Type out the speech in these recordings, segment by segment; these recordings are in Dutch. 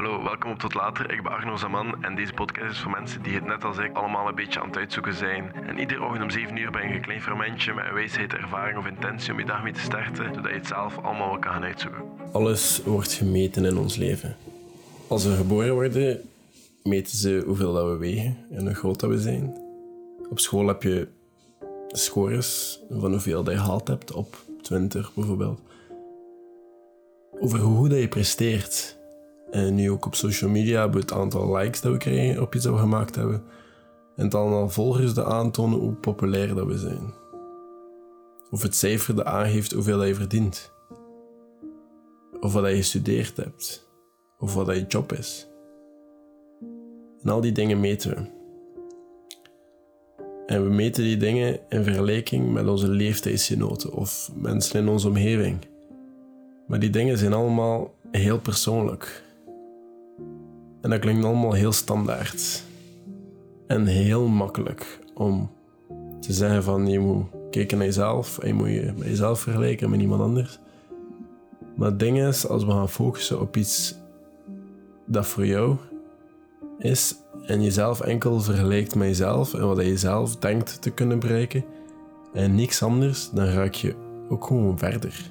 Hallo, welkom op Tot Later. Ik ben Arno Zaman en deze podcast is voor mensen die het net als ik allemaal een beetje aan het uitzoeken zijn. En iedere ochtend om 7 uur ben je een klein fermentje met een wijsheid, ervaring of intentie om je dag mee te starten, zodat je het zelf allemaal wel kan gaan uitzoeken. Alles wordt gemeten in ons leven. Als we geboren worden, meten ze hoeveel dat we wegen en hoe groot dat we zijn. Op school heb je scores van hoeveel dat je gehaald hebt op 20 bijvoorbeeld. Over hoe goed dat je presteert. En nu ook op social media hebben we het aantal likes dat we krijgen op iets dat we gemaakt hebben. En het aantal volgers dat aantonen hoe populair dat we zijn. Of het cijfer dat aangeeft hoeveel je verdient. Of wat je gestudeerd hebt. Of wat je job is. En al die dingen meten we. En we meten die dingen in vergelijking met onze leeftijdsgenoten of mensen in onze omgeving. Maar die dingen zijn allemaal heel persoonlijk. En dat klinkt allemaal heel standaard. En heel makkelijk om te zeggen van je moet kijken naar jezelf en je moet je met jezelf vergelijken met iemand anders. Maar het ding is, als we gaan focussen op iets dat voor jou is en jezelf enkel vergelijkt met jezelf en wat je zelf denkt te kunnen bereiken en niks anders, dan raak je ook gewoon verder.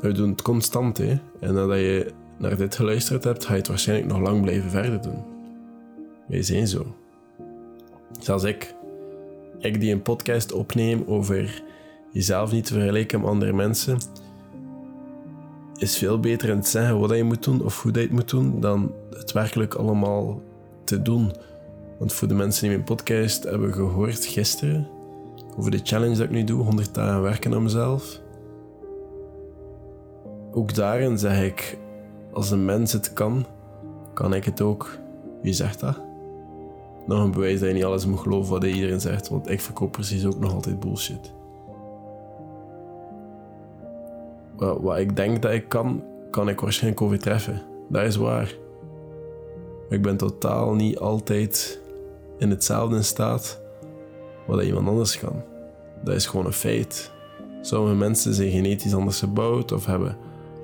We doen het constant, hè. En nadat je naar dit geluisterd hebt, ga je het waarschijnlijk nog lang blijven verder doen. Wij zijn zo. Zelfs ik. Ik die een podcast opneem over jezelf niet te vergelijken met andere mensen, is veel beter in het zeggen wat je moet doen of hoe je het moet doen, dan het werkelijk allemaal te doen. Want voor de mensen die mijn podcast hebben gehoord gisteren, over de challenge dat ik nu doe, 100 dagen werken aan mezelf. Ook daarin zeg ik, als een mens het kan, kan ik het ook. Wie zegt dat? Nog een bewijs dat je niet alles moet geloven wat iedereen zegt, want ik verkoop precies ook nog altijd bullshit. Wat, ik denk dat ik kan, kan ik waarschijnlijk overtreffen. Dat is waar. Maar ik ben totaal niet altijd in hetzelfde staat wat iemand anders kan. Dat is gewoon een feit. Sommige mensen zijn genetisch anders gebouwd of hebben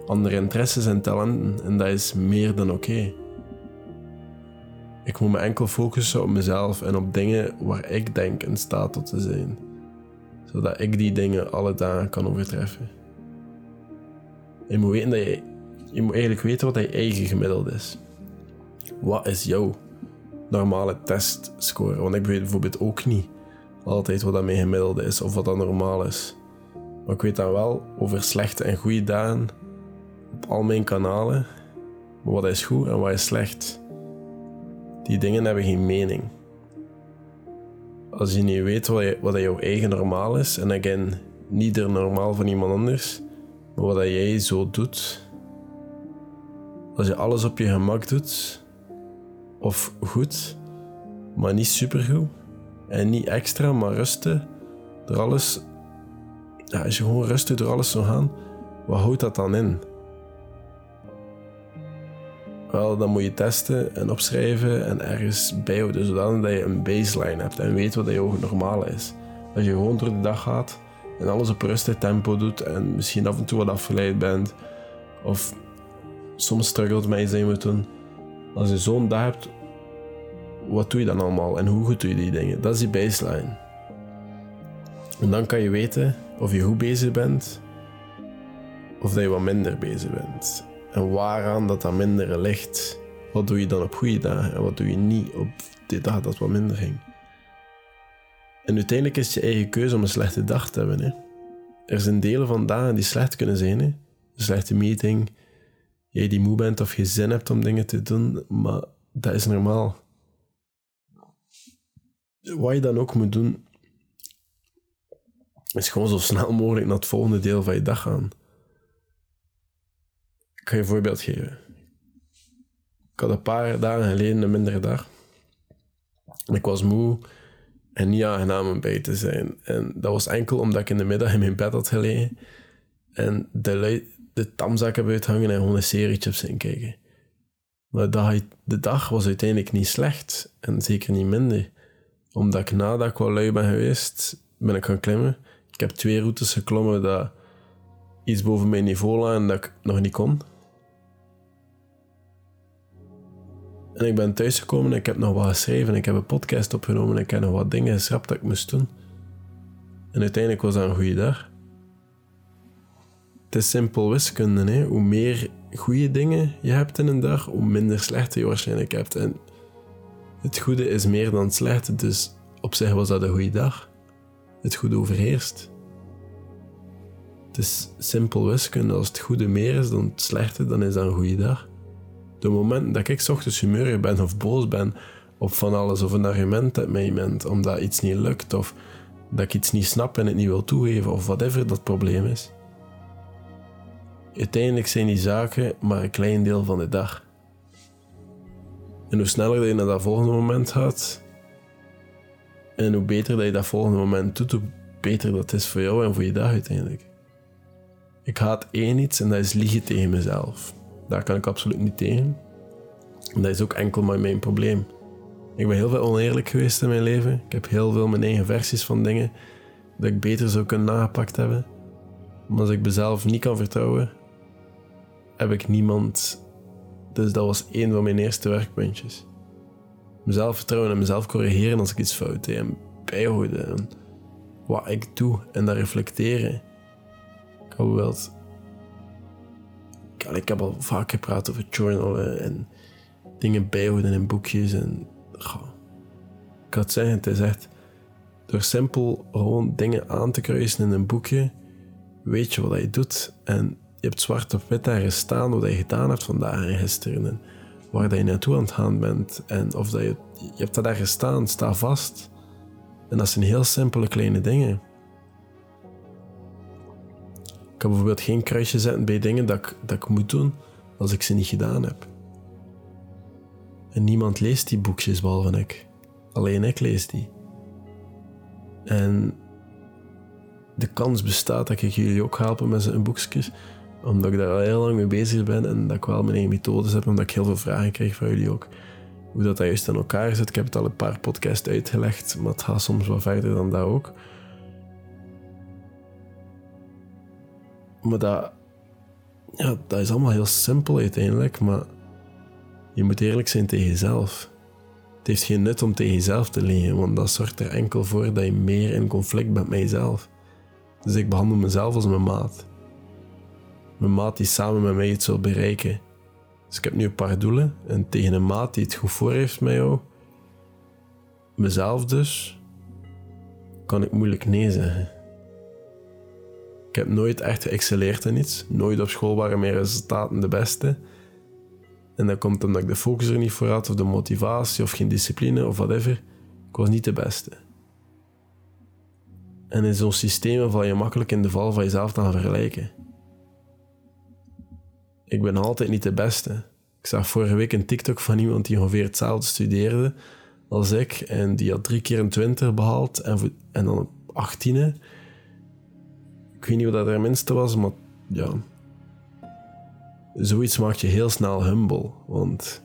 andere interesses en talenten en dat is meer dan oké. Ik moet me enkel focussen op mezelf en op dingen waar ik denk in staat tot te zijn, zodat ik die dingen alle dagen kan overtreffen. Je moet, weten dat je, je moet eigenlijk weten wat je eigen gemiddeld is. Wat is jouw normale testscore? Want ik weet bijvoorbeeld ook niet altijd wat dat mijn gemiddelde is of wat dat normaal is. Maar ik weet dan wel over slechte en goede dagen op al mijn kanalen. wat is goed en wat is slecht. Die dingen hebben geen mening. Als je niet weet wat, je, wat jouw eigen normaal is, en again, niet er normaal van iemand anders, maar wat jij zo doet, als je alles op je gemak doet, of goed, maar niet supergoed, en niet extra, maar rusten, door alles, als je gewoon rustig door alles zou gaan, wat houdt dat dan in? Wel, dan moet je testen en opschrijven en ergens bijhouden, zodat je een baseline hebt en weet wat je normaal is. Dat je gewoon door de dag gaat en alles op rustig tempo doet en misschien af en toe wat afgeleid bent of soms struggelt met iets dat je doen. Als je zo'n dag hebt, wat doe je dan allemaal en hoe goed doe je die dingen? Dat is die baseline. En dan kan je weten of je goed bezig bent of dat je wat minder bezig bent. En waaraan dat dat mindere ligt. Wat doe je dan op goede dagen en wat doe je niet op die dag dat wat minder ging. En uiteindelijk is het je eigen keuze om een slechte dag te hebben. Hè. Er zijn delen van dagen die slecht kunnen zijn. Hè. Een slechte meeting, jij die moe bent of je zin hebt om dingen te doen, maar dat is normaal. Wat je dan ook moet doen, is gewoon zo snel mogelijk naar het volgende deel van je dag gaan. Ik ga je een voorbeeld geven. Ik had een paar dagen geleden een mindere dag. Ik was moe en niet aangenaam om bij te zijn. En dat was enkel omdat ik in de middag in mijn bed had gelegen en de, de tamzak heb uithangen en gewoon een serietje op kijken. Maar de dag was uiteindelijk niet slecht en zeker niet minder. Omdat ik nadat ik wel lui ben geweest, ben ik gaan klimmen. Ik heb twee routes geklommen dat iets boven mijn niveau lagen en dat ik nog niet kon. En ik ben thuisgekomen en ik heb nog wat geschreven. Ik heb een podcast opgenomen en ik heb nog wat dingen geschrapt dat ik moest doen. En uiteindelijk was dat een goede dag. Het is simpel wiskunde. Hè? Hoe meer goede dingen je hebt in een dag, hoe minder slechte je waarschijnlijk hebt. En het goede is meer dan het slechte, dus op zich was dat een goede dag. Het goede overheerst. Het is simpel wiskunde. Als het goede meer is dan het slechte, dan is dat een goede dag. De moment dat ik ochtends humeurig ben of boos ben op van alles of een argument heb met iemand omdat iets niet lukt of dat ik iets niet snap en het niet wil toegeven of whatever dat probleem is. Uiteindelijk zijn die zaken maar een klein deel van de dag. En hoe sneller je naar dat volgende moment gaat, en hoe beter dat je dat volgende moment doet, hoe beter dat is voor jou en voor je dag uiteindelijk. Ik haat één iets en dat is liegen tegen mezelf. Daar kan ik absoluut niet tegen. En dat is ook enkel maar mijn probleem. Ik ben heel veel oneerlijk geweest in mijn leven. Ik heb heel veel mijn eigen versies van dingen dat ik beter zou kunnen nagepakt hebben. Maar als ik mezelf niet kan vertrouwen, heb ik niemand. Dus dat was één van mijn eerste werkpuntjes. Mezelf vertrouwen en mezelf corrigeren als ik iets fout deed. En bijhouden. En wat ik doe en dat reflecteren. Ik heb wel. Ik heb al vaak gepraat over journalen en dingen bijhouden in boekjes. En. ik had zeggen, het is echt. Door simpel gewoon dingen aan te kruisen in een boekje, weet je wat je doet. En je hebt zwart op wit daar staan wat je gedaan hebt vandaag en gisteren. En waar dat je naartoe aan het gaan bent. En of dat je, je hebt dat daar gestaan, sta vast. En dat zijn heel simpele kleine dingen. Ik kan bijvoorbeeld geen kruisje zetten bij dingen dat ik, dat ik moet doen als ik ze niet gedaan heb. En niemand leest die boekjes behalve ik. Alleen ik lees die. En de kans bestaat dat ik jullie ook helpen met zijn boekjes omdat ik daar al heel lang mee bezig ben en dat ik wel mijn eigen methodes heb, omdat ik heel veel vragen krijg van jullie ook. Hoe dat, dat juist in elkaar zit. Ik heb het al een paar podcasts uitgelegd, maar het gaat soms wel verder dan dat ook. Maar dat, ja, dat is allemaal heel simpel uiteindelijk, maar je moet eerlijk zijn tegen jezelf. Het heeft geen nut om tegen jezelf te liggen, want dat zorgt er enkel voor dat je meer in conflict bent met jezelf. Dus ik behandel mezelf als mijn maat mijn maat die samen met mij iets wil bereiken. Dus ik heb nu een paar doelen en tegen een maat die het goed voor heeft met jou, mezelf dus, kan ik moeilijk nee zeggen. Ik heb nooit echt geëxcelleerd in iets. Nooit op school waren mijn resultaten de beste. En dat komt omdat ik de focus er niet voor had, of de motivatie, of geen discipline, of whatever. Ik was niet de beste. En in zo'n systeem val je makkelijk in de val van jezelf te gaan vergelijken ik ben altijd niet de beste. Ik zag vorige week een TikTok van iemand die ongeveer hetzelfde studeerde als ik. En die had drie keer een 20 behaald en, en dan op 18. Ik weet niet wat dat er minste was, maar ja. Zoiets maakt je heel snel humble, want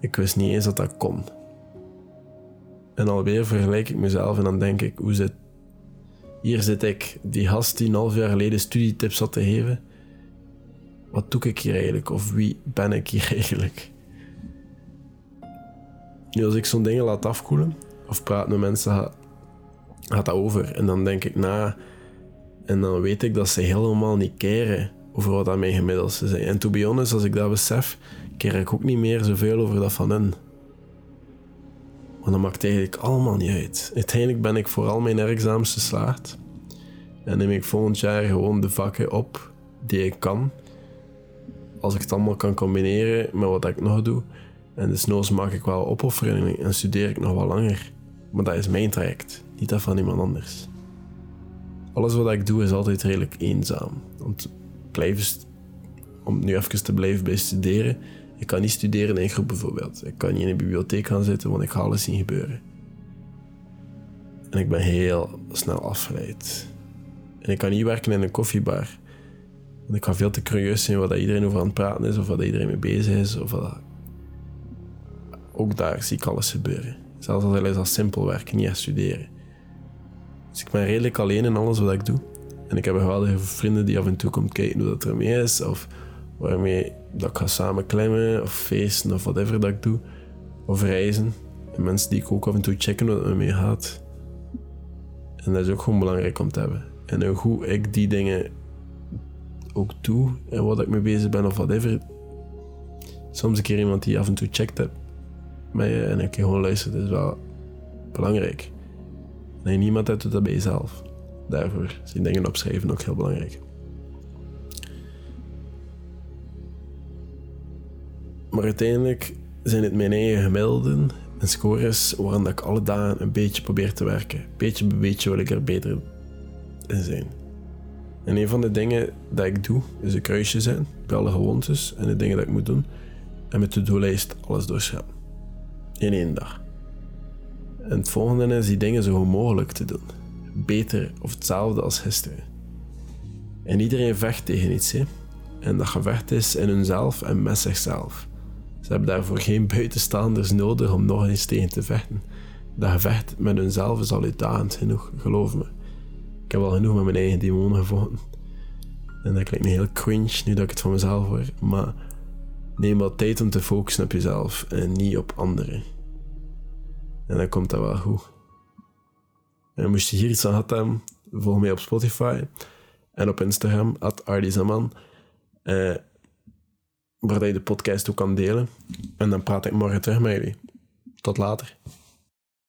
ik wist niet eens dat dat kon. En alweer vergelijk ik mezelf en dan denk ik, hoe zit... Hier zit ik, die gast die een half jaar geleden studietips had te geven wat doe ik hier eigenlijk? Of wie ben ik hier eigenlijk? Nu, als ik zo'n dingen laat afkoelen, of praat met mensen, gaat, dat over. En dan denk ik na, en dan weet ik dat ze helemaal niet keren over wat aan mijn gemiddelste zijn. En to be honest, als ik dat besef, keer ik ook niet meer zoveel over dat van hen. Want dat maakt eigenlijk allemaal niet uit. Uiteindelijk ben ik vooral mijn examens geslaagd. En neem ik volgend jaar gewoon de vakken op die ik kan als ik het allemaal kan combineren met wat ik nog doe, en desnoods maak ik wel opofferingen en studeer ik nog wat langer. Maar dat is mijn traject, niet dat van iemand anders. Alles wat ik doe is altijd redelijk eenzaam. Te blijven, om nu even te blijven bij studeren. Ik kan niet studeren in een groep bijvoorbeeld. Ik kan niet in een bibliotheek gaan zitten, want ik ga alles zien gebeuren. En ik ben heel snel afgeleid. En ik kan niet werken in een koffiebar ik kan veel te curieus zijn wat iedereen over aan het praten is, of wat iedereen mee bezig is. Of wat... Ook daar zie ik alles gebeuren. Zelfs als het als simpel werken, niet echt studeren. Dus ik ben redelijk alleen in alles wat ik doe. En ik heb geweldige vrienden die af en toe komen kijken hoe dat mee is. Of waarmee dat ik ga samen klimmen of feesten of whatever dat ik doe. Of reizen. En mensen die ik ook af en toe checken wat me mee gaat. En dat is ook gewoon belangrijk om te hebben. En hoe ik die dingen ook doe en wat ik mee bezig ben of whatever. Soms een keer iemand die af en toe checkt hebt met je en ik gewoon luistert, is wel belangrijk. Nee, niemand hebt, doet dat bij jezelf. Daarvoor zijn dingen opschrijven ook heel belangrijk. Maar uiteindelijk zijn het mijn eigen gemiddelden en scores waaraan ik alle dagen een beetje probeer te werken. Beetje bij beetje wil ik er beter in zijn. En een van de dingen dat ik doe, is een kruisje zijn bij alle gewoontes en de dingen dat ik moet doen. En met de doellijst alles doorschrijven. In één dag. En het volgende is die dingen zo mogelijk te doen. Beter of hetzelfde als gisteren. En iedereen vecht tegen iets, hè. En dat gevecht is in hunzelf en met zichzelf. Ze hebben daarvoor geen buitenstaanders nodig om nog eens tegen te vechten. Dat gevecht met hunzelf is al uitdagend genoeg, geloof me. Ik heb al genoeg met mijn eigen demonen gevochten. En dat klinkt me heel cringe nu dat ik het van mezelf hoor. Maar neem wat tijd om te focussen op jezelf en niet op anderen. En dan komt dat wel goed. En je hier iets aan hebben, volg mij op Spotify en op Instagram, at Ardizaman. Eh, waar je de podcast ook kan delen. En dan praat ik morgen terug met jullie. Tot later.